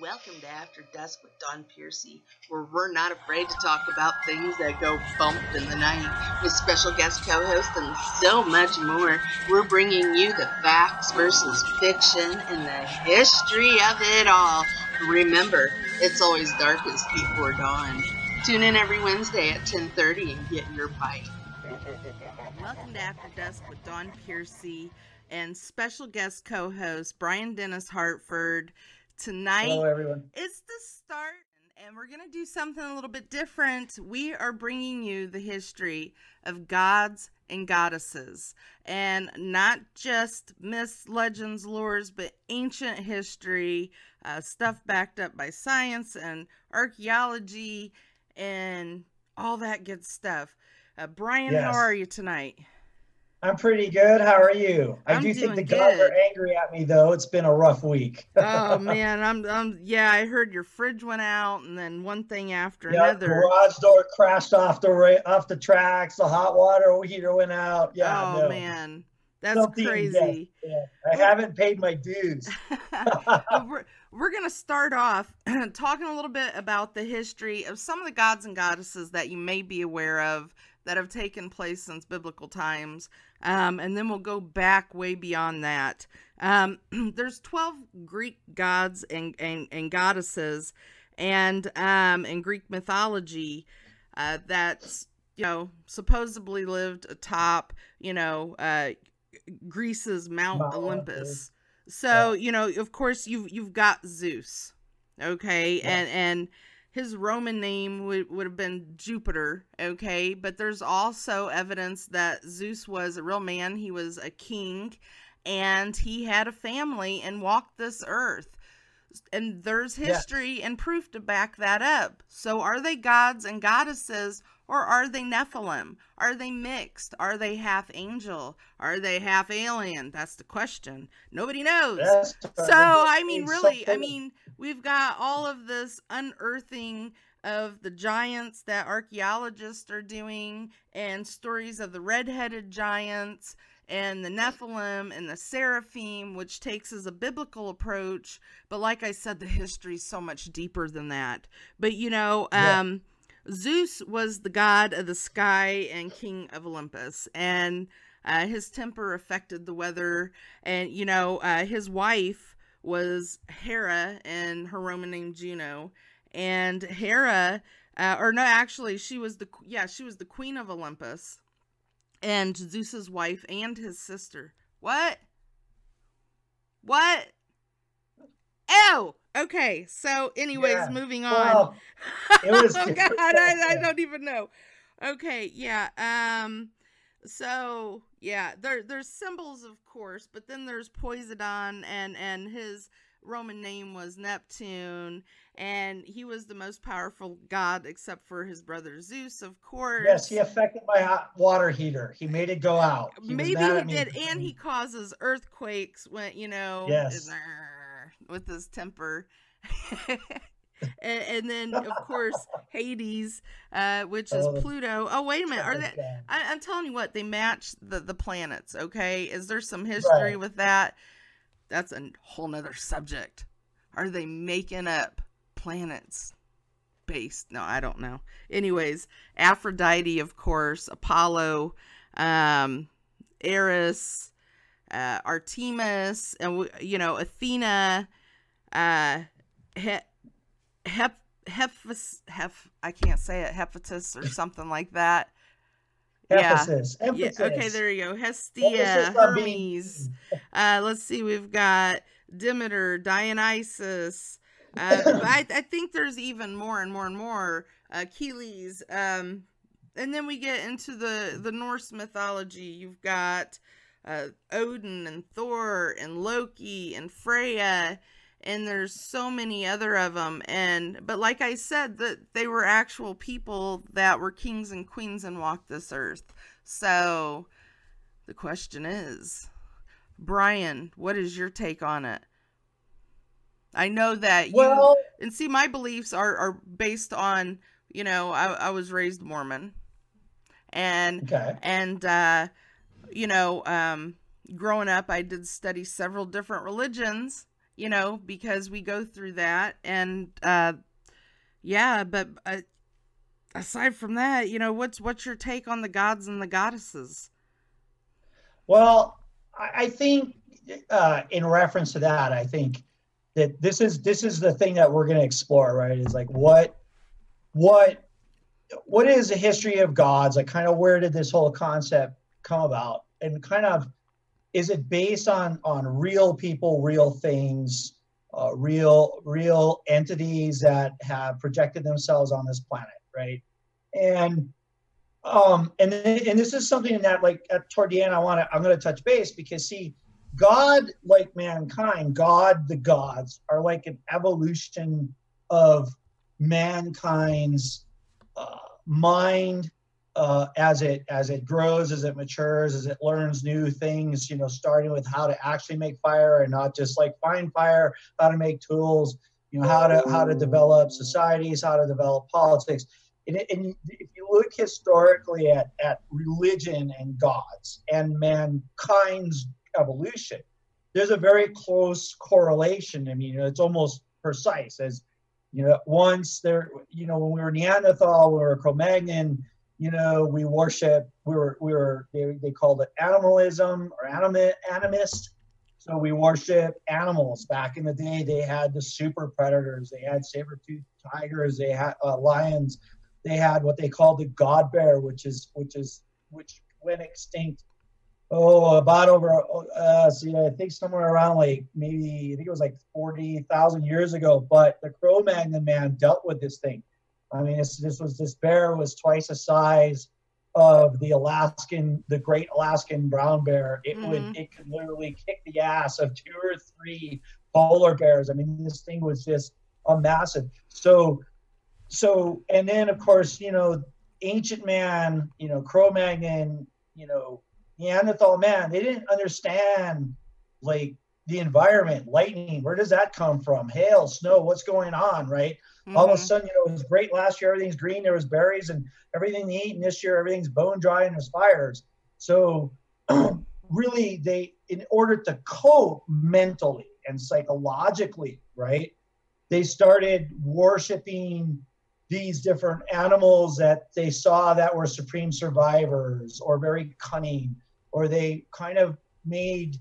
Welcome to After Dusk with Don Piercy, where we're not afraid to talk about things that go bump in the night, with special guest co host and so much more. We're bringing you the facts versus fiction and the history of it all. Remember, it's always darkest before dawn. Tune in every Wednesday at 10:30 and get your bite. Welcome to After Dusk with Don Piercy and special guest co-host Brian Dennis Hartford. Tonight, Hello, everyone. It's the start, and we're going to do something a little bit different. We are bringing you the history of gods and goddesses, and not just myths, legends, lores, but ancient history, uh, stuff backed up by science and archaeology, and all that good stuff. Uh, Brian, Yes. how are you tonight? I'm pretty good. How are you? I I'm do think the doing gods are angry at me, though. It's been a rough week. oh man, I'm, I'm yeah. I heard your fridge went out, and then one thing after another. yeah, another. garage door crashed off the ra- off the tracks. The hot water heater went out. Yeah, oh no. man, that's Something, crazy. yeah. I haven't paid my dues. We're we're gonna start off talking a little bit about the history of some of the gods and goddesses that you may be aware of that have taken place since biblical times, um, and then we'll go back way beyond that. Um, there's twelve Greek gods and and, and goddesses, and um, in Greek mythology, uh, that's you know supposedly lived atop you know uh, Greece's Mount, Olympus. So, you know, of course you've you've got Zeus. Okay? Yeah. And and his Roman name would, would have been Jupiter, okay? But there's also evidence that Zeus was a real man. He was a king and he had a family and walked this earth. And there's history and proof to back that up. So are they gods and goddesses or are they Nephilim? Are they mixed? Are they half angel? Are they half alien? That's the question. Nobody knows. So, I mean, really, I mean, we've got all of this unearthing of the giants that archaeologists are doing and stories of the red-headed giants and the Nephilim and the Seraphim, which takes as a biblical approach. But like I said, the history's so much deeper than that. But you know, Yeah. Um, Zeus was the god of the sky and king of Olympus, and uh, his temper affected the weather. And you know, uh, his wife was Hera, and her Roman name Juno. And Hera, uh, or no, actually, she was the yeah, she was the queen of Olympus, and Zeus's wife and his sister. What? What? Oh, okay. So, anyways, Yeah. moving on. Well, it was oh God, I, I don't even know. Okay, yeah. Um, so yeah, there there's symbols, of course, but then there's Poseidon, and and his Roman name was Neptune, and he was the most powerful god, except for his brother Zeus, of course. yes, he affected my hot water heater. He made it go out. He Maybe he did, and he causes earthquakes when you know, Yes. With his temper. and, and then, of course, Hades, uh, which is Oh. Pluto. Oh, wait a minute, are Oh, they? I, I'm telling you what, they match the the planets. Okay, is there some history Right. with that? That's a whole nother subject. Are they making up planets based? No, I don't know. Anyways, Aphrodite, of course, Apollo, um, Ares, uh, Artemis, and you know Athena, uh, he- Hep, Hephaestus, Hep, I can't say it, Hephaestus or something like that. Emphasis. Yeah. Emphasis. Yeah, okay, there you go. Hestia, Hermes. Uh, let's see, we've got Demeter, Dionysus. Uh, I, I think there's even more and more and more. Achilles. Um, and then we get into the the Norse mythology. You've got uh, Odin and Thor and Loki and Freya, and there's so many other of them. And but like I said, that they were actual people that were kings and queens and walked this earth. So the question is, Brian, what is your take on it? I know that you Well, and see my beliefs are are based on you know I, I was raised Mormon, and okay. and uh, you know um, growing up I did study several different religions you know, because we go through that. And uh, yeah, but uh, aside from that, you know, what's what's your take on the gods and the goddesses? Well, I, think uh, in reference to that, I think that this is this is the thing that we're going to explore, right? Is like what what what is the history of gods? Like, kind of where did this whole concept come about, and kind of is it based on on real people, real things, uh, real real entities that have projected themselves on this planet, right? And um, and and this is something that like at toward the end I want to I'm going to touch base because see, God like mankind, God the gods are like an evolution of mankind's uh, mind uh, as it as it grows, as it matures, as it learns new things. You know, starting with how to actually make fire and not just like find fire, how to make tools. You know, how to how to develop societies, how to develop politics. And, and if you look historically at, at religion and gods and mankind's evolution, there's a very close correlation. I mean, it's almost precise as you know, once there, you know, when we were Neanderthal, we were Cro-Magnon, you know, we worship, we were, we were, they, they called it animalism or animist. So we worship animals. Back in the day, they had the super predators. They had saber-toothed tigers. They had uh, lions. They had what they called the god bear, which is, which is, which went extinct oh, about over, uh, see, I think somewhere around like maybe, I think it was like 40,000 years ago. But the Cro Magnon man dealt with this thing. I mean, this, this was, this bear was twice the size of the Alaskan, the great Alaskan brown bear. It mm-hmm. would, it could literally kick the ass of two or three polar bears. I mean, this thing was just a massive. So, so, and then of course, you know, ancient man, you know, Cro Magnon, you know, Neanderthal man, they didn't understand like the environment, lightning, where does that come from? Hail, snow, what's going on, right? Mm-hmm. All of a mm-hmm. sudden, you know, it was great last year, everything's green, there was berries and everything to eat, and this year everything's bone dry and there's fires. So really they in order to cope mentally and psychologically, right? They started worshiping these different animals that they saw that were supreme survivors or very cunning or they kind of made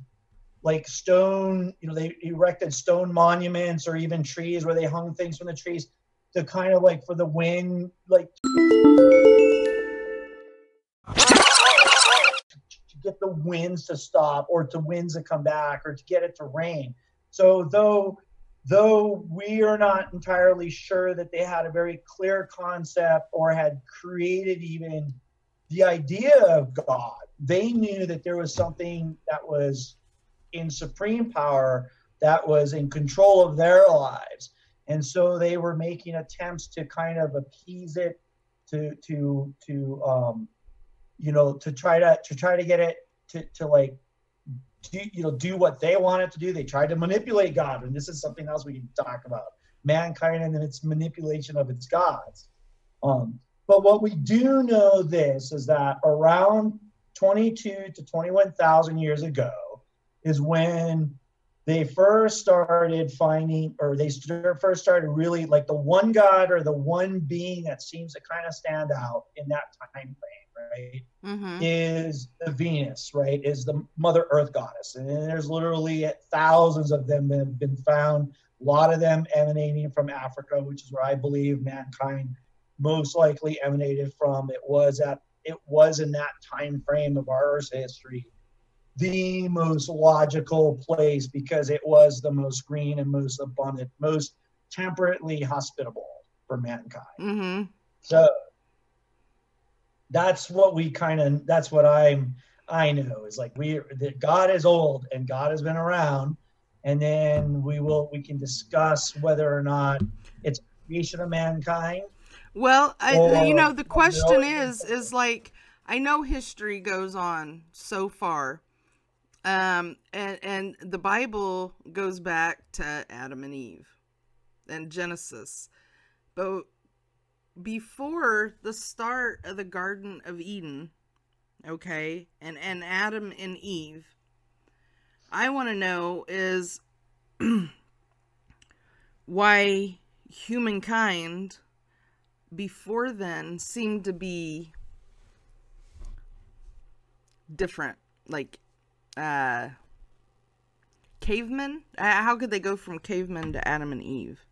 like stone, you know, they erected stone monuments or even trees where they hung things from the trees to kind of like for the wind, like to get the winds to stop or to winds to come back or to get it to rain. So though though we are not entirely sure that they had a very clear concept or had created even the idea of God, they knew that there was something that was in supreme power that was in control of their lives. And so they were making attempts to kind of appease it, to to to um, you know, to try to to try to get it to to like do, you know do what they wanted to do. They tried to manipulate God, and this is something else we can talk about mankind and its manipulation of its gods. Um, but what we do know this is that around 22 to 21,000 years ago is when they first started finding, or they first started really like the one God or the one being that seems to kind of stand out in that time frame, right? Mm-hmm. Is the Venus, right? Is the Mother Earth goddess. And there's literally thousands of them that have been found, a lot of them emanating from Africa, which is where I believe mankind most likely emanated from. It was at it was in that time frame of our Earth's history the most logical place because it was the most green and most abundant, most temperately hospitable for mankind. Mm-hmm. So that's what we kind of that's what I'm I know is like we that God is old and God has been around, and then we will we can discuss whether or not it's creation of mankind well, I, you know, the question is, is like, I know history goes on so far, um, and and the Bible goes back to Adam and Eve, and Genesis, but before the start of the Garden of Eden, okay, and and Adam and Eve, I want to know is why humankind before then seemed to be different like uh cavemen? Uh, how could they go from cavemen to adam and eve?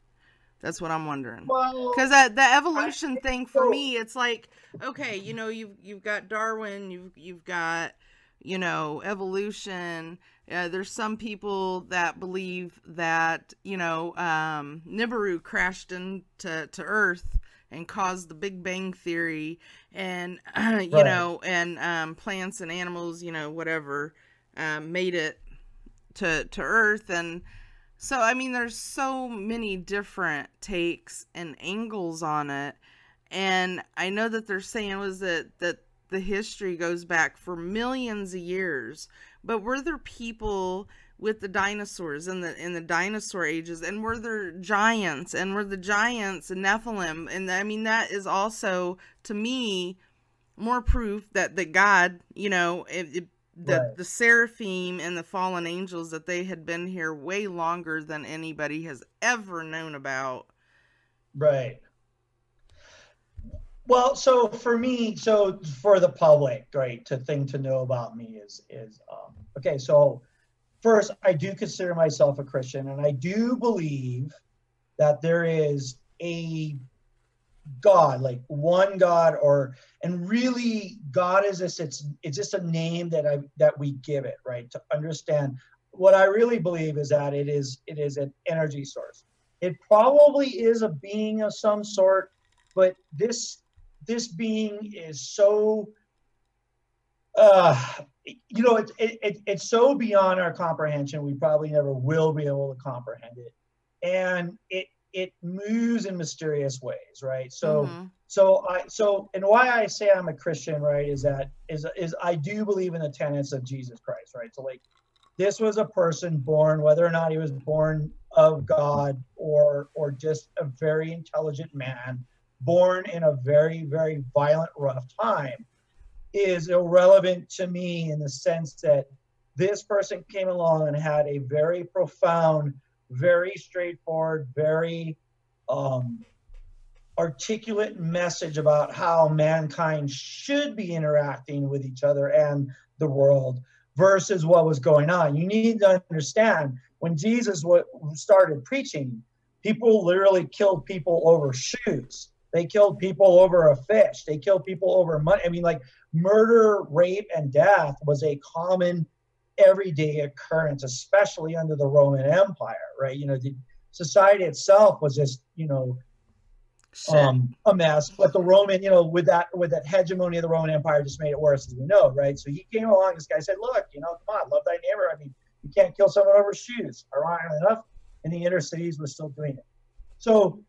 That's what i'm wondering. Because that the evolution thing for so- me it's like okay you know you've you've got darwin you've you've got you know evolution. Uh, there's some people that believe that you know um nibiru crashed into to earth and caused the big bang theory and you Right. know and um plants and animals you know whatever um made it to to earth. And so I mean there's so many different takes and angles on it. And I know that they're saying was that that the history goes back for millions of years but were there people with the dinosaurs in the in the dinosaur ages? And were there giants? And were the giants Nephilim? And I mean that is also to me more proof that that God you know it, it, the Right. the seraphim and the fallen angels that they had been here way longer than anybody has ever known about. Right. Well, so for me, so for the public, right, to thing to know about me is is um, okay. So first, I do consider myself a Christian, and I do believe that there is a God, like one God, or and really God is just it's it's just a name that I that we give it, right? To understand what I really believe is that it is it is an energy source. It probably is a being of some sort, but this this being is so uh you know it's it, it, it's so beyond our comprehension we probably never will be able to comprehend it and it it moves in mysterious ways right so Mhm. so I so and why I say I'm a Christian, right, is that is is I do believe in the tenets of Jesus Christ, right? So like this was a person born, whether or not he was born of God or or just a very intelligent man, born in a very, very violent, rough time, is irrelevant to me in the sense that this person came along and had a very profound, very straightforward, very um articulate message about how mankind should be interacting with each other and the world versus what was going on. You need to understand when Jesus started preaching, people literally killed people over shoes. They killed people over a fish. They killed people over money. I mean, like murder, rape, and death was a common everyday occurrence, especially under the Roman Empire, right? You know, the society itself was just, you know, um, a mess. But the Roman, you know, with that with that hegemony of the Roman Empire, just made it worse, as we know, right? So he came along. This guy said, "Look, you know, come on, love thy neighbor. I mean, you can't kill someone over shoes." Ironically enough, in the inner cities, we're still doing it. So,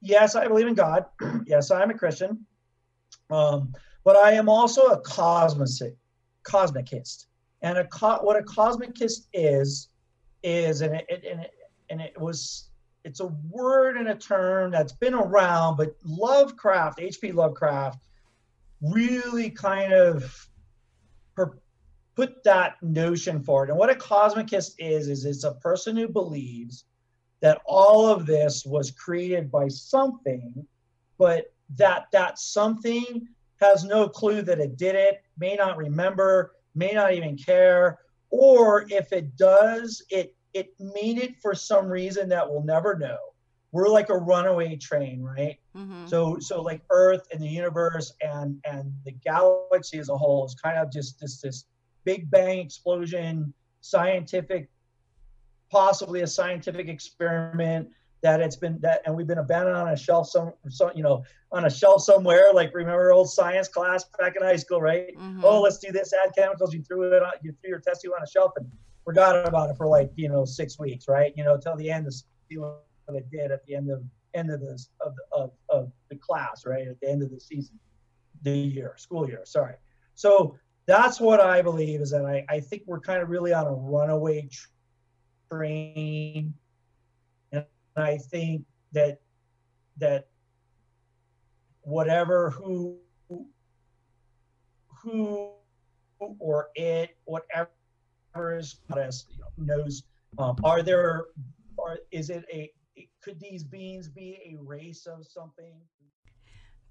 yes, I believe in God. yes, I am a Christian. Um, but I am also a cosmic cosmicist. And a co- what a cosmicist is is, and it, it and it and it was it's a word and a term that's been around, but Lovecraft, H.P. Lovecraft, really kind of per- put that notion forward. And what a cosmicist is, is it's a person who believes that all of this was created by something, but that that something has no clue that it did it, may not remember, may not even care, or if it does, it it made it for some reason that we'll never know. We're like a runaway train, right? Mhm. So so like Earth and the universe and and the galaxy as a whole is kind of just this this big bang explosion, scientific, possibly a scientific experiment that it's been that and we've been abandoned on a shelf some, some you know on a shelf somewhere. Like remember old science class back in high school, right? Mhm. oh, let's do this, add chemicals. You threw it on, you threw your test tube on a shelf and forgot about it for like, you know, six weeks, right? You know, till the end of what it did at the end of end of this of, of, of the class, right? At the end of the season, the year, school year, sorry. So that's what I believe is that I, I think we're kind of really on a runaway tr- train. I think that that whatever who who or it, whatever is knows. Um, are there, or is it a, a could these beings be a race of something?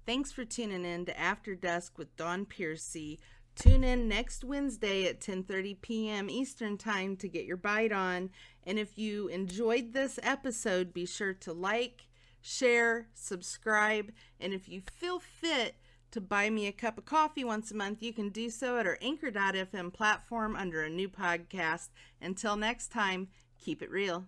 Thanks for tuning in to After Dusk with Dawn Piercy. Tune in next Wednesday at 10:30 p.m. Eastern Time to get your bite on. And if you enjoyed this episode, be sure to like, share, subscribe, and if you feel fit to buy me a cup of coffee once a month, you can do so at our anchor.fm platform under a new podcast. Until next time, keep it real.